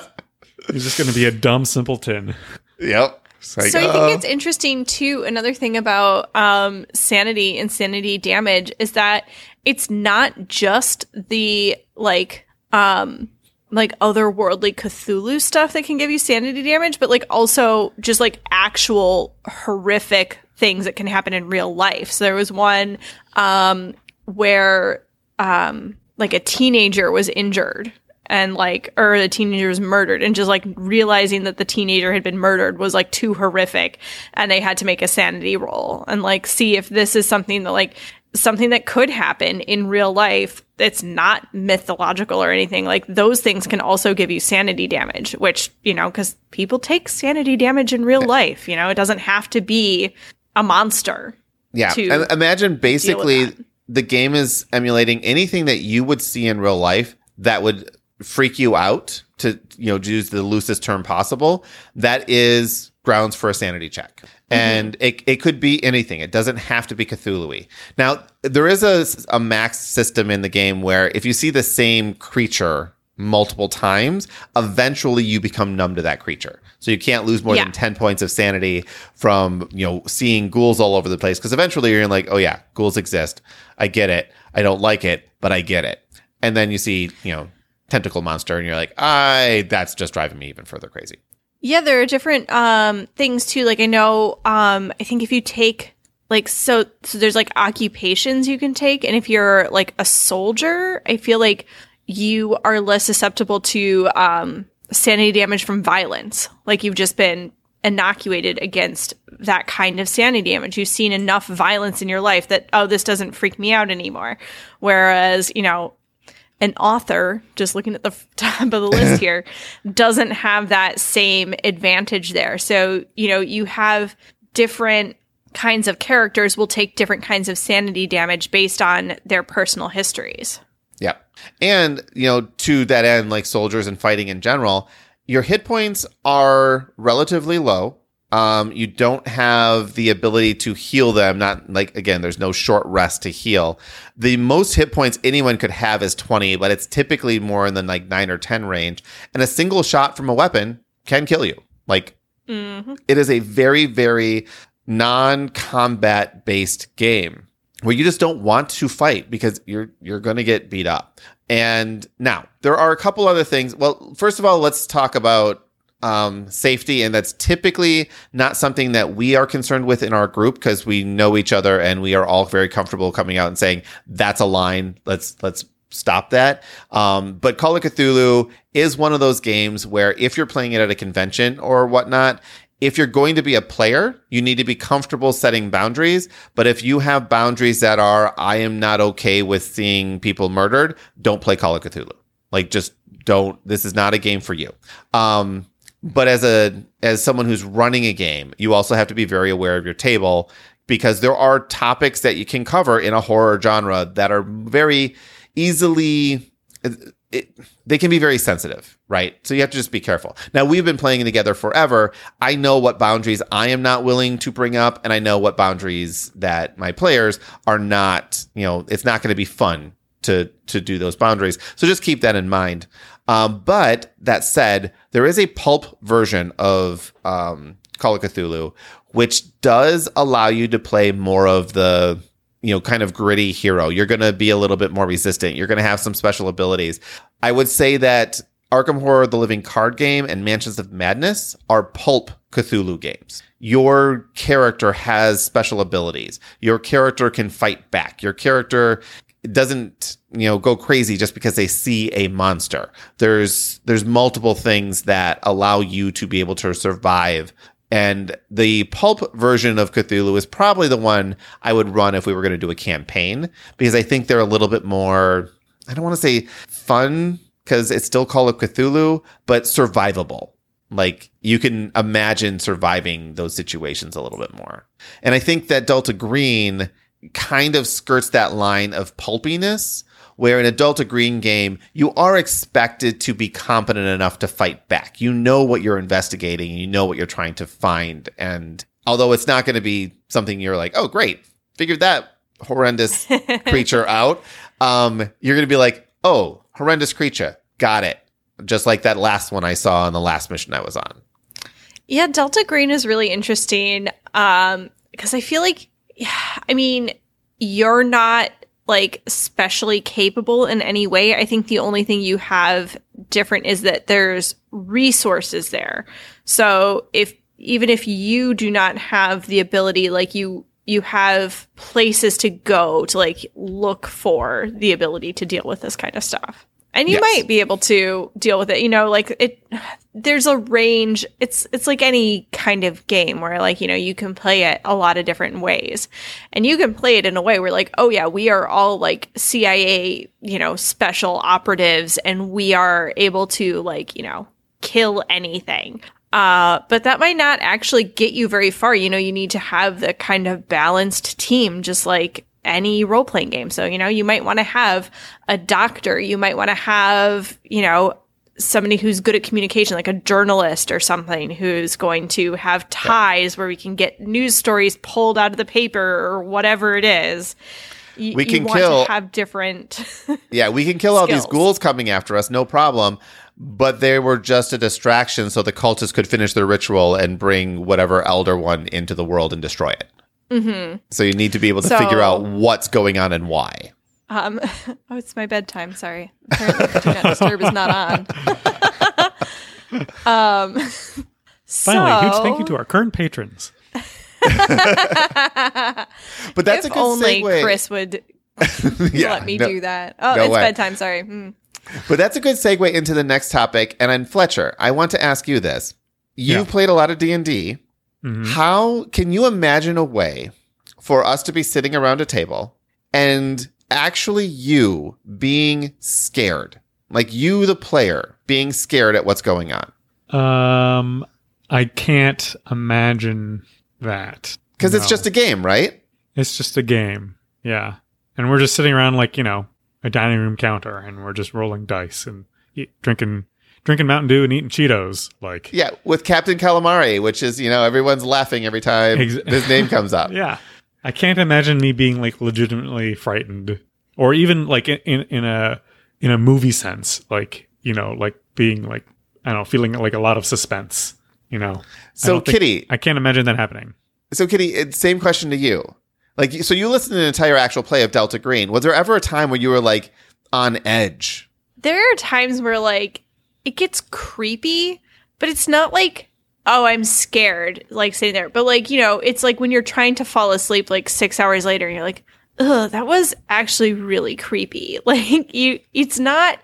A: He's just going to be a dumb simpleton.
C: Yep.
B: Like, so I think it's interesting too. Another thing about um, sanity and sanity damage is that it's not just the like um like otherworldly Cthulhu stuff that can give you sanity damage, but like also just like actual horrific things that can happen in real life. So there was one um where um like a teenager was injured and like or the teenager was murdered and just like realizing that the teenager had been murdered was like too horrific and they had to make a sanity roll and like see if this is something that like something that could happen in real life it's not mythological or anything like those things can also give you sanity damage which you know because people take sanity damage in real life you know it doesn't have to be a monster
C: yeah and imagine basically the game is emulating anything that you would see in real life that would freak you out to you know use the loosest term possible. That is grounds for a sanity check. Mm-hmm. and it, it could be anything. It doesn't have to be cthulhu now there is a, a max system in the game where if you see the same creature multiple times, eventually you become numb to that creature. So you can't lose more
B: Yeah.
C: than 10 points of sanity from, you know, seeing ghouls all over the place. Cause eventually you're like, oh yeah, ghouls exist. I get it. I don't like it, but I get it. And then you see, you know, tentacle monster and you're like, I, that's just driving me even further crazy.
B: Yeah, there are different um things too. Like I know um I think if you take like so so there's like occupations you can take and if you're like a soldier, I feel like you are less susceptible to um sanity damage from violence. Like you've just been inoculated against that kind of sanity damage. You've seen enough violence in your life that oh this doesn't freak me out anymore. Whereas, you know, an author, just looking at the top of the list here, doesn't have that same advantage there. So, you know, you have different kinds of characters will take different kinds of sanity damage based on their personal histories.
C: Yeah. And, you know, to that end, like soldiers and fighting in general, your hit points are relatively low. Um, you don't have the ability to heal them. Not like, again, there's no short rest to heal. The most hit points anyone could have is 20, but it's typically more in the like nine or 10 range. And a single shot from a weapon can kill you. Like, it is a very, very non combat based game where you just don't want to fight because you're you're going to get beat up. And now there are a couple other things. Well, first of all, let's talk about um, safety, and that's typically not something that we are concerned with in our group because we know each other and we are all very comfortable coming out and saying that's a line. Let's let's stop that. Um, but Call of Cthulhu is one of those games where if you're playing it at a convention or whatnot, if you're going to be a player, you need to be comfortable setting boundaries. But if you have boundaries that are, I am not okay with seeing people murdered, don't play Call of Cthulhu. Like, just don't. This is not a game for you. Um, but as a as someone who's running a game, you also have to be very aware of your table because there are topics that you can cover in a horror genre that are very easily it, they can be very sensitive, right? So you have to just be careful. Now we've been playing together forever. I know what boundaries I am not willing to bring up, and I know what boundaries that my players are not. You know, it's not going to be fun to to do those boundaries. So just keep that in mind. Um, but that said, there is a pulp version of um, Call of Cthulhu, which does allow you to play more of the you know, kind of gritty hero. You're going to be a little bit more resistant. You're going to have some special abilities. I would say that Arkham Horror, the Living Card Game, and Mansions of Madness are pulp Cthulhu games. Your character has special abilities. Your character can fight back. Your character doesn't, you know, go crazy just because they see a monster. There's there's multiple things that allow you to be able to survive and the pulp version of Cthulhu is probably the one I would run if we were going to do a campaign because I think they're a little bit more, I don't want to say fun because it's still Call of Cthulhu, but survivable. Like you can imagine surviving those situations a little bit more. And I think that Delta Green kind of skirts that line of pulpiness where in a Delta Green game, you are expected to be competent enough to fight back. You know what you're investigating, you know what you're trying to find. And although it's not going to be something you're like, oh, great, figured that horrendous creature out, um, you're going to be like, oh, horrendous creature, got it. Just like that last one I saw on the last mission I was on.
B: Yeah, Delta Green is really interesting um, because I feel like, yeah, I mean, you're not like specially capable in any way. I think the only thing you have different is that there's resources there. So if even if you do not have the ability, like you you have places to go to like look for the ability to deal with this kind of stuff. And you
C: Yes.
B: might be able to deal with it, you know, like it there's a range. It's it's like any kind of game where like, you know, you can play it a lot of different ways. And you can play it in a way where like, oh yeah, we are all like CIA, you know, special operatives and we are able to like, you know, kill anything. Uh, but that might not actually get you very far. You know, you need to have the kind of balanced team, just like any role playing game. So, you know, you might want to have a doctor. You might want to have, you know, somebody who's good at communication, like a journalist or something who's going to have ties where we can get news stories pulled out of the paper or whatever it is. You,
C: We can
B: want
C: kill-
B: to have different.
C: Yeah, we can kill all these ghouls coming after us, no problem. But they were just a distraction so the cultists could finish their ritual and bring whatever elder one into the world and destroy it. Mm-hmm. So you need to be able to
B: So-
C: figure out what's going on and why.
B: um, oh, it's my bedtime. Sorry. Apparently, Do Not Disturb is not on. um,
A: Finally, huge thank you to our current patrons.
C: But that's
B: if
C: a good
B: only
C: segue.
B: Chris would
C: Yeah,
B: let me
C: no-
B: do that. Oh,
C: no
B: it's
C: way.
B: bedtime. Sorry. Hmm.
C: But that's a good segue into the next topic. And then Fletcher, I want to ask you this: You
A: Yeah.
C: played a lot of D and D.
A: Mhm.
C: How can you imagine a way for us to be sitting around a table and actually you being scared, like you, the player, being scared at what's going on?
A: Um, I can't imagine that
C: Because it's just a game, right?
A: It's just a game. Yeah. And we're just sitting around like, you know, a dining room counter and we're just rolling dice and drinking drinking Mountain Dew and eating Cheetos. Like
C: Yeah, with Captain Calamari, which is you know everyone's laughing every time
A: Ex-
C: his name comes up.
A: Yeah. I can't imagine me being like legitimately frightened or even like in, in, in a in a movie sense, like, you know, like being like I don't know, feeling like a lot of suspense, you know.
C: So,
A: don't think-
C: Kitty,
A: I can't imagine that happening.
C: So, Kitty, same question to you. Like, so you listened to an entire actual play of Delta Green. Was there ever a time where you were like on edge?
B: There are times where like it gets creepy, but it's not like oh I'm scared like sitting there. But like you know, it's like when you're trying to fall asleep like six hours later, and you're like, ugh, that was actually really creepy. Like you, it's not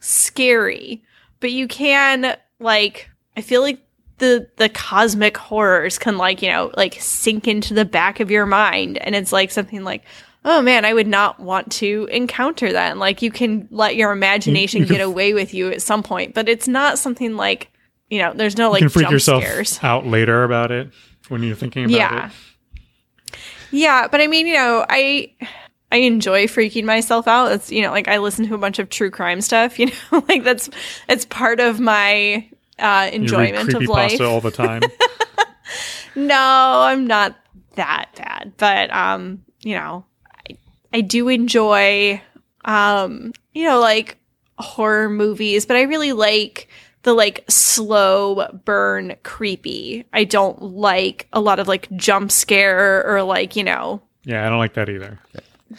B: scary, but you can like I feel like the the cosmic horrors can like you know like sink into the back of your mind and it's like something like oh man i would not want to encounter that and like you can let your imagination get away with you at some point but it's not something like you know there's no like
A: you can freak
B: jump
A: yourself
B: scares
A: out later about it when you're thinking about
B: yeah
A: it.
B: yeah Yeah. but i mean you know i i enjoy freaking myself out it's you know like i listen to a bunch of true crime stuff you know like that's it's part of my uh enjoyment of life
A: all the time.
B: No, I'm not that bad, but um, you know, I, I do enjoy um, you know, like horror movies, but I really like the like slow burn creepy. I don't like a lot of like jump scare or like, you know,
A: yeah, I don't like that either.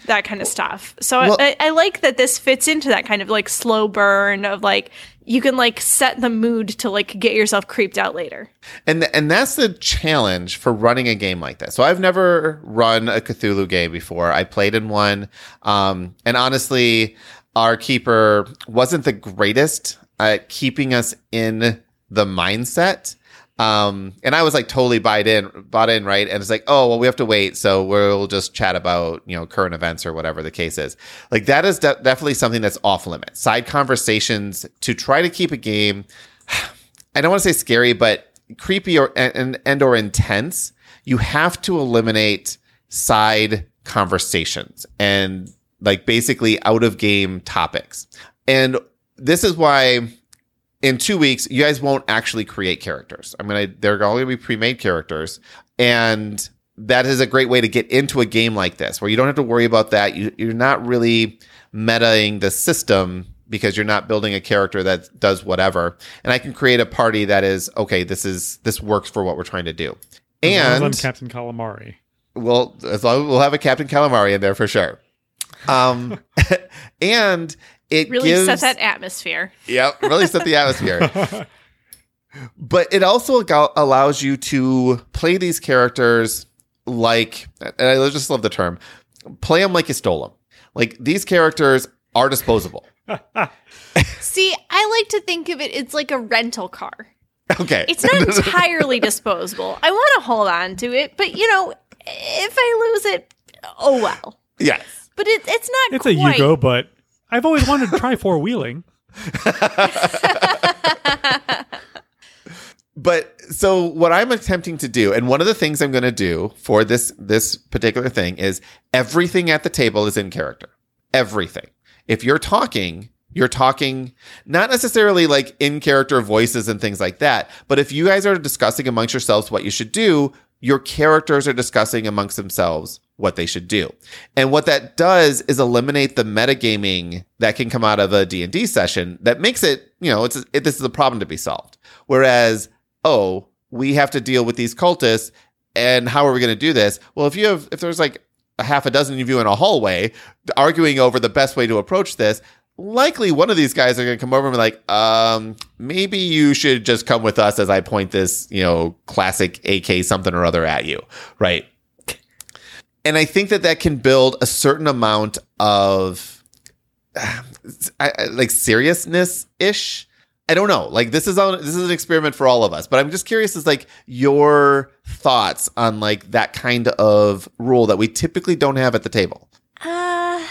B: that kind of stuff. So
C: Well-
B: I, I like that this fits into that kind of like slow burn of like you can like set the mood to like get yourself creeped out later.
C: And and that's the challenge for running a game like that. So I've never run a Cthulhu game before. I played in one, um, and honestly, our keeper wasn't the greatest at keeping us in the mindset. Um, and I was like totally bought in, bought in, right? And it's like, oh, well, we have to wait, so we'll just chat about you know current events or whatever the case is. Like that is de- definitely something that's off limits. Side conversations to try to keep a game. I don't want to say scary, but creepy or and and or intense. You have to eliminate side conversations and like basically out of game topics. And this is why in two weeks you guys won't actually create characters. I'm gonna they're all gonna be pre-made characters, and that is a great way to get into a game like this where you don't have to worry about that. You, you're not really metaing the system because you're not building a character that does whatever. And I can create a party that is okay. This is this works for what we're trying to do.
A: As as I'm
C: And
A: Captain Calamari.
C: we'll as long we'll have a Captain Calamari in there for sure. Um, and it
B: Really
C: gives,
B: set that atmosphere.
C: Yep, really set the atmosphere. but it also go- allows you to play these characters like, and I just love the term, play them like you stole them. Like these characters are disposable.
B: See, I like to think of it it's like a rental car.
C: Okay.
B: It's not entirely disposable. I want to hold on to it, but you know, if I lose it, oh well.
C: yes.
B: But it, it's not
A: It's a
B: quite.
A: Yugo, but I've always wanted to try four wheeling.
C: But so what I'm attempting to do, and one of the things I'm going to do for this this particular thing is everything at the table is in character. Everything. If you're talking, you're talking not necessarily like in character voices and things like that, but if you guys are discussing amongst yourselves what you should do, your characters are discussing amongst themselves what they should do. And what that does is eliminate the metagaming that can come out of a D&D session that makes it, you know, it's it, this is a problem to be solved. Whereas, oh, we have to deal with these cultists and how are we going to do this? Well, if you have if there's like a half a dozen of you in a hallway arguing over the best way to approach this, likely one of these guys are going to come over and be like, um, maybe you should just come with us as I point this, you know, classic AK something or other at you, right? And I think that that can build a certain amount of like seriousness ish. I don't know. Like this is on this is an experiment for all of us, but I'm just curious as like your thoughts on like that kind of rule that we typically don't have at the table.
B: Uh,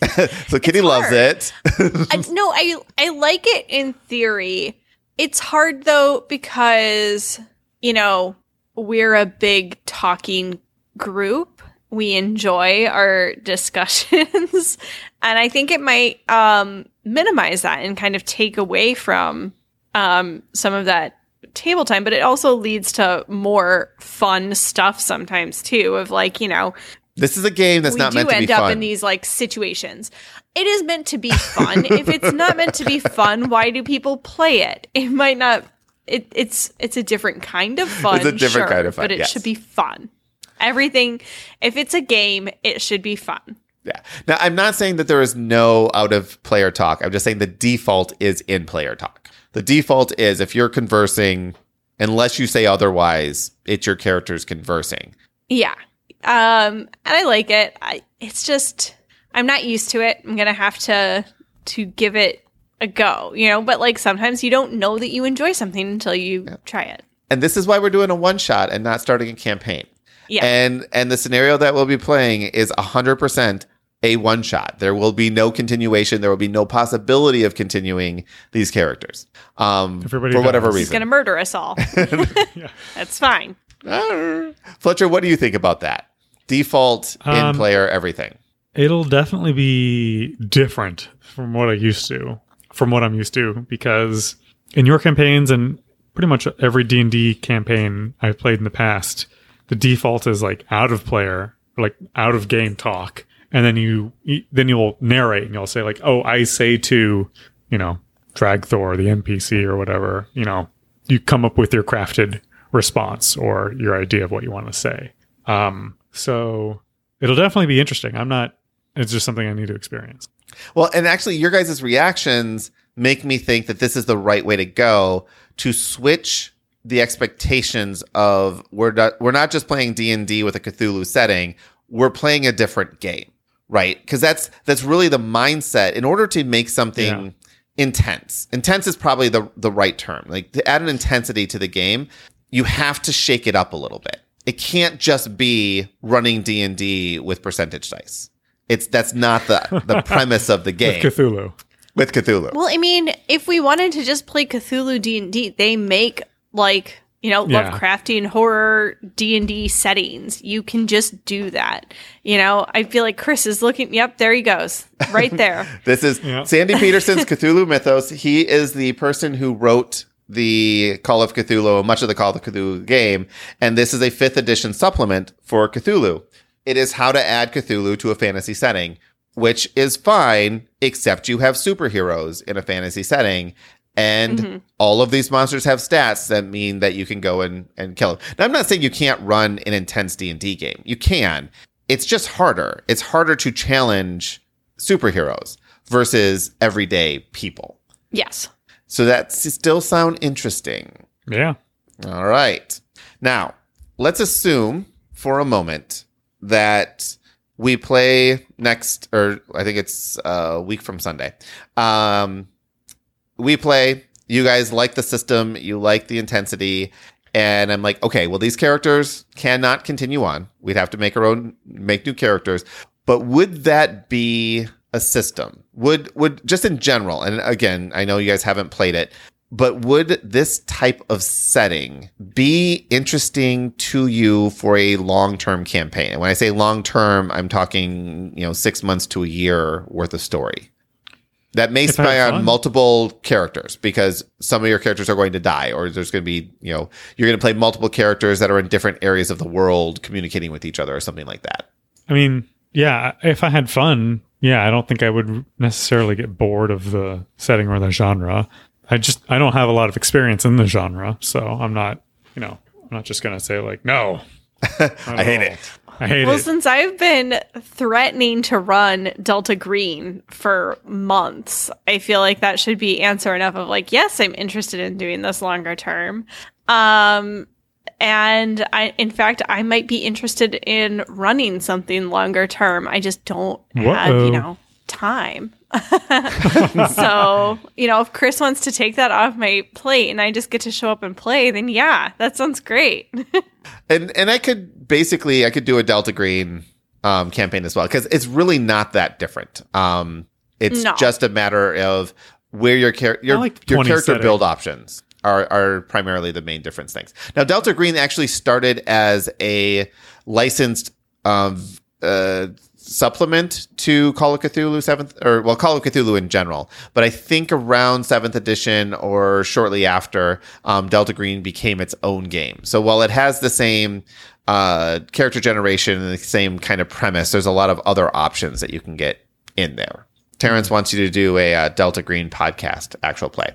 C: so Kitty loves it.
B: I, no, I I like it in theory. It's hard though because you know we're a big talking group. We enjoy our discussions, and I think it might um, minimize that and kind of take away from um, some of that table time. But it also leads to more fun stuff sometimes too. Of like you know
C: This is a game that's
B: we
C: not meant to be fun.
B: Do end up in these like situations. It is meant to be fun. if it's not meant to be fun, why do people play it? It might not. It, it's it's a different kind of fun.
C: It's a different
B: sure,
C: kind of fun,
B: but it
C: yes.
B: should be fun. Everything, if it's a game, it should be fun.
C: Yeah. Now, I'm not saying that there is no out of player talk. I'm just saying the default is in player talk. The default is if you're conversing, unless you say otherwise, it's your characters conversing.
B: Yeah, um, and I like it. I, it's just I'm not used to it. I'm gonna have to to give it a go, you know. But like sometimes you don't know that you enjoy something until you try it.
C: And this is why we're doing a one shot and not starting a campaign.
B: Yeah.
C: And and the scenario that we'll be playing is 100% a one shot. There will be no continuation. There will be no possibility of continuing these characters. Um,
A: Everybody
C: for whatever
A: reason.
B: He's gonna murder us all. That's fine.
C: Fletcher, what do you think about that? Default in
A: Um,
C: player everything.
A: It'll definitely be different from what I used to, from what I'm used to, because in your campaigns and pretty much every D and D campaign I've played in the past, the default is like out of player, like out of game talk, and then you then you'll narrate and you'll say like, oh, I say to, you know, drag Thor, the NPC or whatever, you know, you come up with your crafted response or your idea of what you want to say. Um, so it'll definitely be interesting. I'm not. It's just something I need to experience.
C: Well, and actually, your guys' reactions make me think that this is the right way to go to switch the expectations of we're not we're not just playing D and D with a Cthulhu setting. We're playing a different game, right? Because that's that's really the mindset. In order to make something
A: Yeah.
C: intense, intense is probably the the right term. Like to add an intensity to the game, you have to shake it up a little bit. It can't just be running D and D with percentage dice. It's that's not the the premise of the game
A: With Cthulhu.
C: with Cthulhu.
B: Well, I mean, if we wanted to just play Cthulhu D and D, they make like you know
A: Yeah.
B: Lovecraftian horror D and D settings. You can just do that. You know, I feel like Chris is looking. Yep, there he goes, right there.
C: This is
A: Yeah.
C: Sandy Petersen's Cthulhu Mythos. He is the person who wrote the Call of Cthulhu, much of the Call of Cthulhu game, and this is a fifth edition supplement for Cthulhu. It is how to add Cthulhu to a fantasy setting, which is fine, except you have superheroes in a fantasy setting. And all of these monsters have stats that mean that you can go and, and kill them. Now, I'm not saying you can't run an intense D&D game. You can. It's just harder. It's harder to challenge superheroes versus everyday people.
B: yes.
C: So that still sound interesting.
A: Yeah.
C: All right. Now, let's assume for a moment that we play next, or I think it's a week from Sunday. Um, we play. You guys like the system. You like the intensity. And I'm like, okay, well, these characters cannot continue on. We'd have to make our own, make new characters. But would that be a system? Would, would, just in general, and again, I know you guys haven't played it, but would this type of setting be interesting to you for a long-term campaign? And when I say long-term, I'm talking, you know, six months to a year worth of story. That may spy on
A: fun.
C: multiple characters because some of your characters are going to die, or there's going to be, you know, you're going to play multiple characters that are in different areas of the world communicating with each other or something like that.
A: I mean, yeah, if I had fun, yeah, I don't think I would necessarily get bored of the setting or the genre. I just I don't have a lot of experience in the genre, so I'm not, you know, I'm not just gonna say like no.
C: I hate it.
A: I hate
B: Well,
A: it.
B: since I've been threatening to run Delta Green for months, I feel like that should be answer enough of like, yes, I'm interested in doing this longer term. Um, and I, in fact, I might be interested in running something longer term. I just don't have, you know, time. so, you know, if Chris wants to take that off my plate and I just get to show up and play, then yeah, that sounds great.
C: And and I could basically I could do a Delta Green um, campaign as well because it's really not that different. Um, it's
B: No.
C: just a matter of where your char- your
A: like
C: your character
A: setting.
C: build options are are primarily the main difference things. Now Delta Green actually started as a licensed um, uh, supplement to Call of Cthulhu seventh or well Call of Cthulhu in general, but I think around seventh edition or shortly after, um, Delta Green became its own game. So while it has the same uh, character generation and the same kind of premise, there's a lot of other options that you can get in there. Terrence wants you to do a uh, Delta Green podcast actual play.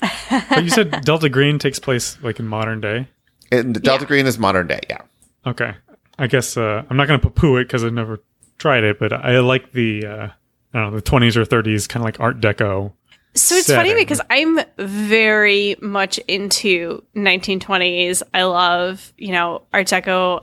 A: but you said Delta Green takes place like in modern day.
C: And Delta
B: Yeah.
C: Green is modern day, yeah.
A: Okay. I guess uh, I'm not going to poo it because I've never tried it, but I like the uh, I don't know the 20s or 30s kind of like Art Deco.
B: So it's funny because I'm very much into 1920s. I love, you know, Art Deco,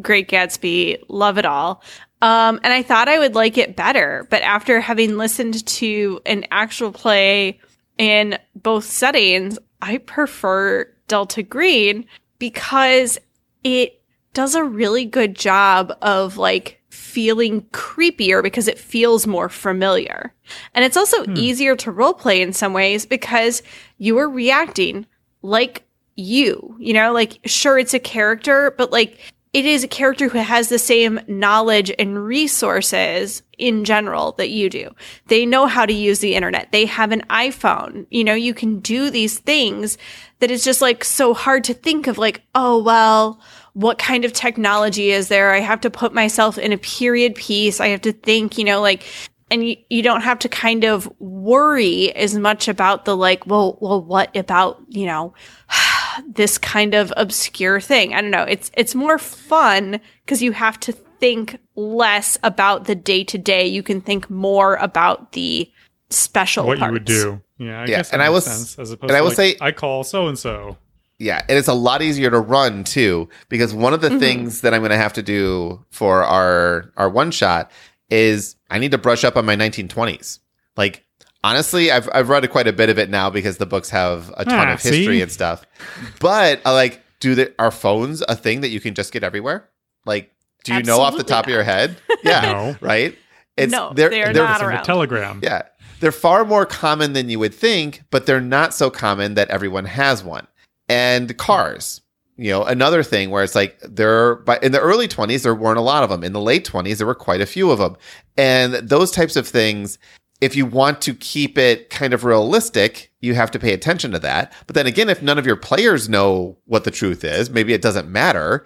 B: Great Gatsby, love it all. Um, and I thought I would like it better, but after having listened to an actual play in both settings, I prefer Delta Green because it does a really good job of like feeling creepier because it feels more familiar. And it's also hmm. easier to roleplay in some ways because you are reacting like you, you know, like sure it's a character, but like it is a character who has the same knowledge and resources in general that you do. They know how to use the internet. They have an iPhone. You know, you can do these things that is just like so hard to think of like, oh, well, what kind of technology is there? I have to put myself in a period piece. I have to think, you know, like, and you, you don't have to kind of worry as much about the like, well, well, what about, you know, this kind of obscure thing. I don't know. It's it's more fun because you have to think less about the day to day. You can think more about the special
A: what
B: parts.
A: you would do. Yeah, I
C: Yeah,
A: guess that
C: and I
A: makes
C: was-
A: sense, as opposed
C: and I will
A: like,
C: say-
A: I call so and so.
C: Yeah, and it's a lot easier to run too because one of the things that I'm going to have to do for our our one shot is I need to brush up on my 1920s. Like honestly, I've I've read quite a bit of it now because the books have a ton
A: Ah,
C: of history
A: see?
C: and stuff. But uh, like, do the are phones a thing that you can just get everywhere? Like, do you know off the
B: Absolutely
C: top of your head? Yeah,
A: No.
C: right. It's
B: No,
C: they're,
B: they are
C: they're
B: not around.
A: a telegram.
C: yeah. They're far more common than you would think, but they're not so common that everyone has one. And cars, you know, another thing where it's like there, but in the early 20s, there weren't a lot of them. In the late 20s, there were quite a few of them. And those types of things, if you want to keep it kind of realistic, you have to pay attention to that. But then again, if none of your players know what the truth is, maybe it doesn't matter.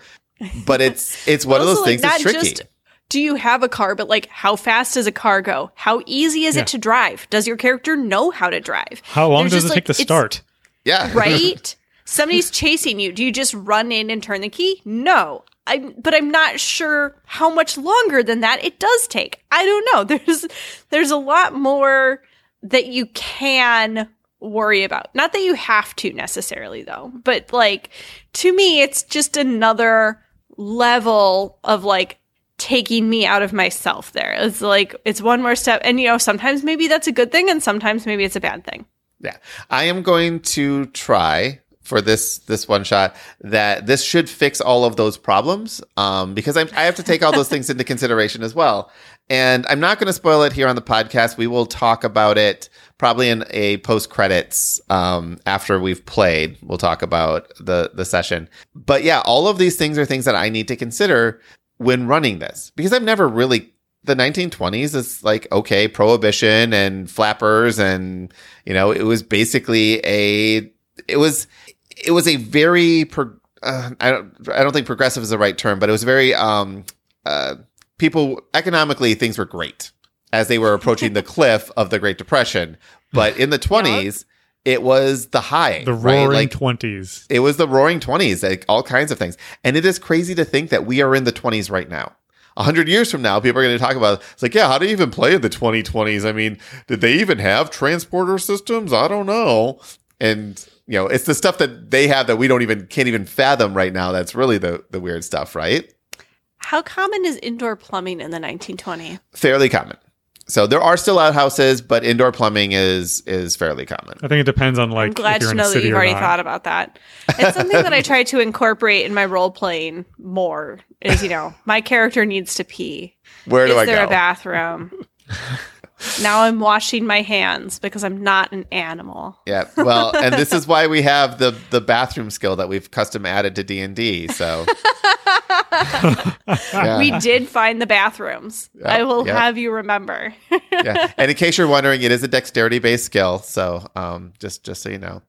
C: But it's it's one of
B: Also,
C: those
B: like,
C: things that's tricky.
B: just do you have a car, but like how fast does a car go? How easy is
A: Yeah.
B: it to drive? Does your character know how to drive?
A: How long
B: There's
A: does it
B: just,
A: take to start?
C: yeah.
B: right? Somebody's chasing you. Do you just run in and turn the key? No. I but I'm not sure how much longer than that it does take. I don't know. There's there's a lot more that you can worry about. Not that you have to necessarily though, but like to me it's just another level of like taking me out of myself there. It's like it's one more step and you know sometimes maybe that's a good thing and sometimes maybe it's a bad thing.
C: Yeah. I am going to try for this this one shot that this should fix all of those problems um, because I'm, I have to take all those things into consideration as well. And I'm not going to spoil it here on the podcast. We will talk about it probably in a post credits um, after we've played. We'll talk about the the session. But yeah, all of these things are things that I need to consider when running this because I've never really the 1920s is like okay, prohibition and flappers, and you know, it was basically a it was it was a very pro- uh, I don't I don't think progressive is the right term, but it was very um uh people economically things were great as they were approaching the cliff of the Great Depression, but in the 20s it was the high,
A: The
C: right?
A: roaring
C: Like
A: twenties.
C: it was the roaring 20s, like all kinds of things. And it is crazy to think that we are in the 20s right now. A hundred years from now, people are going to talk about it's like, yeah, how do you even play in the 2020s? I mean, did they even have transporter systems? I don't know. And you know, it's the stuff that they have that we don't even can't even fathom right now. That's really the the weird stuff, right?
D: How common is indoor plumbing in the 1920s?
C: Fairly common. So there are still outhouses, but indoor plumbing is is fairly common.
A: I think it depends on like
D: I'm glad
A: if you're
D: to
A: in
D: know that you've already
A: not.
D: thought about that. It's something that I try to incorporate in my role playing more. Is you know my character needs to pee.
C: Where do
D: Is
C: I
D: there a bathroom? now I'm washing my hands because I'm not an animal.
C: Yeah. Well, and this is why we have the the bathroom skill that we've custom added to D and D. So Yeah.
D: We did find the bathrooms.
C: Yeah,
D: I will
C: yeah.
D: have you remember.
C: yeah. And in case you're wondering, it is a dexterity based skill. So um, just just so you know.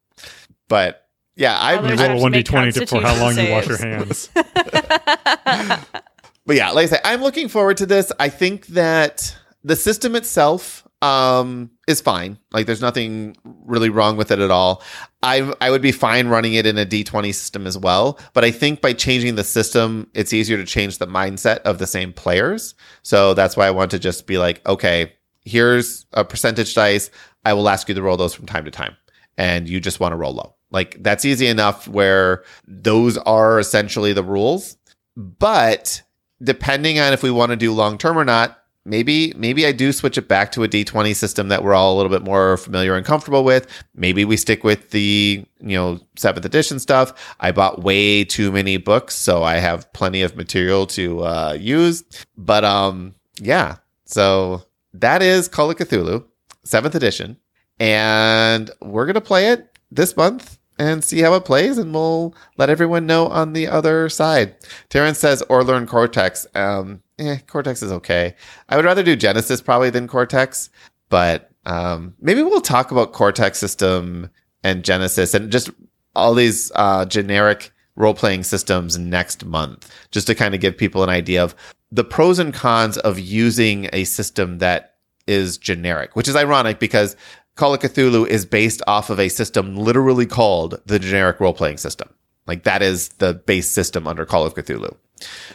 C: But yeah, I
D: Others
A: You
D: have
A: roll one d twenty for how long you wash your hands.
C: but yeah, like I say, I'm looking forward to this. I think that the system itself um, is fine. Like there's nothing really wrong with it at all. I I would be fine running it in a D20 system as well. But I think by changing the system, it's easier to change the mindset of the same players. So that's why I want to just be like, okay, here's a percentage dice. I will ask you to roll those from time to time, and you just want to roll low. Like that's easy enough where those are essentially the rules. But depending on if we want to do long term or not, maybe maybe I do switch it back to a D20 system that we're all a little bit more familiar and comfortable with. Maybe we stick with the, you know, 7th edition stuff. I bought way too many books, so I have plenty of material to uh use. But um yeah. So that is Call of Cthulhu, 7th edition, and we're going to play it this month and see how it plays, and we'll let everyone know on the other side. Terrence says, or learn Cortex. Um, eh, Cortex is okay. I would rather do Genesys probably than Cortex, but um, maybe we'll talk about Cortex system and Genesys and just all these uh, generic role playing systems next month, just to kind of give people an idea of the pros and cons of using a system that is generic, which is ironic because Call of Cthulhu is based off of a system literally called the generic role playing system. Like that is the base system under Call of Cthulhu,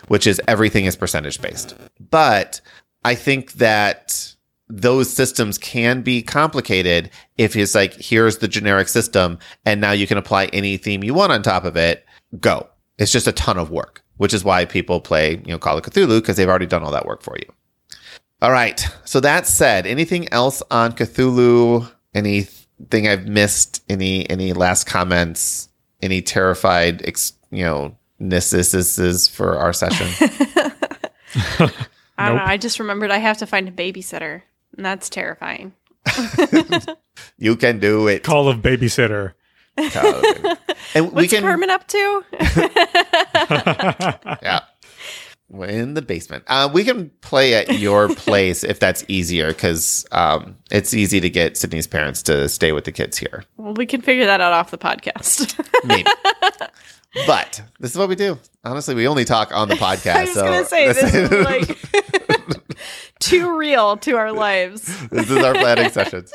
C: which is everything is percentage based. But I think that those systems can be complicated if it's like, here's the generic system, and now you can apply any theme you want on top of it. Go. It's just a ton of work, which is why people play, you know, Call of Cthulhu because they've already done all that work for you. All right. So that said, anything else on Cthulhu? Anything I've missed? Any any last comments? Any terrified, ex, you know, necessities for our session?
D: I don't
A: Nope.
D: know. I just remembered I have to find a babysitter, and that's terrifying.
C: you can do it.
A: Call of babysitter.
C: and we
D: What's
C: can
D: Kermit up to?
C: yeah. We're in the basement. Uh, we can play at your place if that's easier because um, it's easy to get Sydney's parents to stay with the kids here.
D: well, we can figure that out off the podcast.
C: Maybe. but this is what we do. Honestly, we only talk on the podcast.
D: I was
C: so
D: gonna say this is like too real to our lives.
C: this is our planning sessions.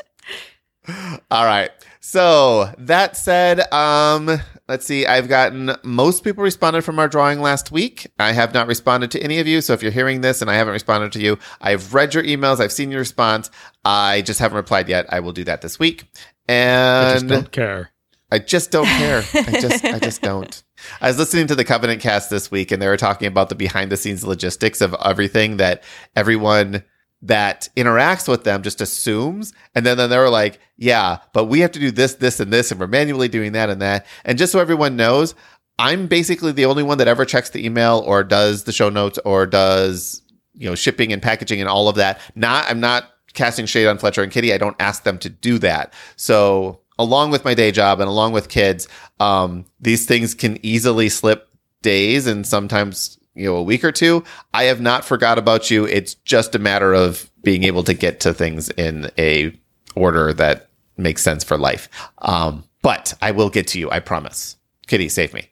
C: All right. So that said, um, let's see. I've gotten most people responded from our drawing last week. I have not responded to any of you. So if you're hearing this and I haven't responded to you, I've read your emails. I've seen your response. I just haven't replied yet. I will do that this week.
A: And I just don't care.
C: I just don't care. I just I just don't. I was listening to the Covenant cast this week and they were talking about the behind the scenes logistics of everything that everyone that interacts with them just assumes. And then, then they're like, yeah, but we have to do this, this, and this, and we're manually doing that and that. And just so everyone knows, I'm basically the only one that ever checks the email or does the show notes or does, you know, shipping and packaging and all of that. Not, I'm not casting shade on Fletcher and Kitty. I don't ask them to do that. So along with my day job and along with kids, um, these things can easily slip days and sometimes you know a week or two. I have not forgot about you. It's just a matter of being able to get to things in a order that makes sense for life. Um, but I will get to you. I promise. Kitty, save me.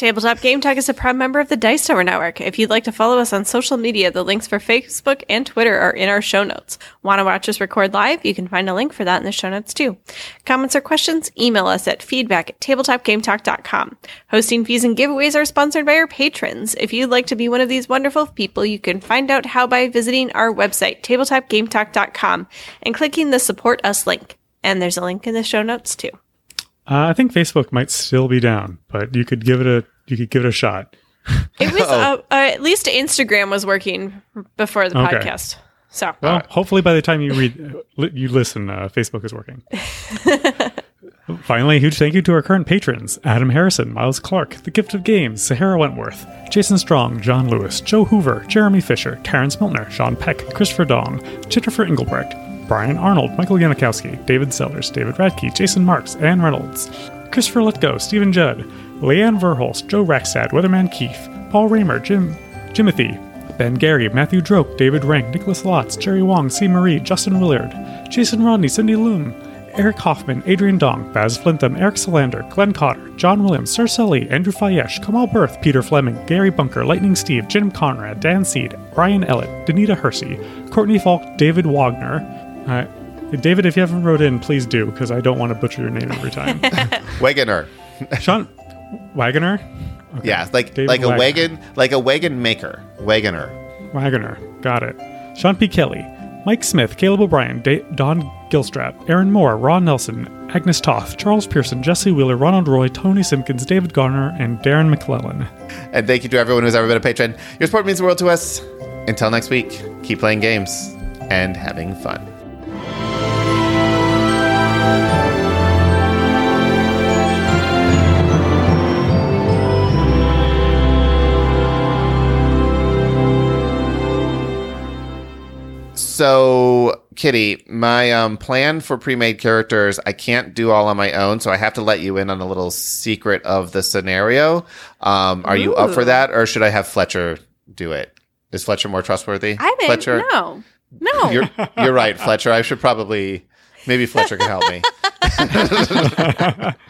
B: Tabletop Game Talk is a proud member of the Dice Tower Network. If you'd like to follow us on social media, the links for Facebook and Twitter are in our show notes. Want to watch us record live? You can find a link for that in the show notes too. Comments or questions? Email us at feedback at tabletopgametalk.com. Hosting fees and giveaways are sponsored by our patrons. If you'd like to be one of these wonderful people, you can find out how by visiting our website, tabletopgametalk.com, and clicking the Support Us link. And there's a link in the show notes too.
A: Uh, I think Facebook might still be down, but you could give it a you could give it a shot.
B: It was uh, uh, at least Instagram was working before the
A: Okay.
B: podcast. So
A: Well, hopefully by the time you read li- you listen, uh, Facebook is working. Finally, a huge thank you to our current patrons Adam Harrison, Miles Clark, The Gift of Games, Sahara Wentworth, Jason Strong, John Lewis, Joe Hoover, Jeremy Fisher, Terrence Miltner, Sean Peck, Christopher Dong, Jennifer Engelbrecht, Brian Arnold, Michael Yanikowski, David Sellers, David Radke, Jason Marks, Ann Reynolds, Christopher Letgo, Stephen Judd, Leanne Verholst, Joe Rackstad, Weatherman Keefe, Paul Raymer, Jim Jimothy, Ben Gary, Matthew Droke, David Rank, Nicholas Lotz, Jerry Wong, C. Marie, Justin Willard, Jason Rodney, Cindy Loom, Eric Hoffman, Adrian Dong, Baz Flintham, Eric Solander, Glenn Cotter, John Williams, Sir Sully, Andrew Fayesh, Kamal Berth, Peter Fleming, Gary Bunker, Lightning Steve, Jim Conrad, Dan Seed, Brian Ellett, Danita Hersey, Courtney Falk, David Wagner. Uh, David, if you haven't wrote in, please do, because I don't want to butcher your name every time.
C: Wagoner.
A: Sean Wagoner?
C: Yeah, like
A: David
C: like a
A: Wagner.
C: wagon, like a wagon maker. Wagoner.
A: Wagoner. Got it. Sean P. Kelly, Mike Smith, Caleb O'Brien, da- Don Gilstrap, Aaron Moore, Ron Nelson, Agnes Toth, Charles Pearson, Jesse Wheeler, Ronald Roy, Tony Simpkins, David Garner, and Darren McClellan.
C: And thank you to everyone who's ever been a patron. Your support means the world to us. Until next week, keep playing games and having fun. So, Kitty, my um, plan for pre-made characters, I can't do all on my own, so I have to let you in on a little secret of the scenario. Um, are you up for that, or should I have Fletcher do it? Is Fletcher more trustworthy?
B: I didn't.
C: Fletcher,
B: No, no.
C: you're you're right, Fletcher. I should probably maybe Fletcher can help me.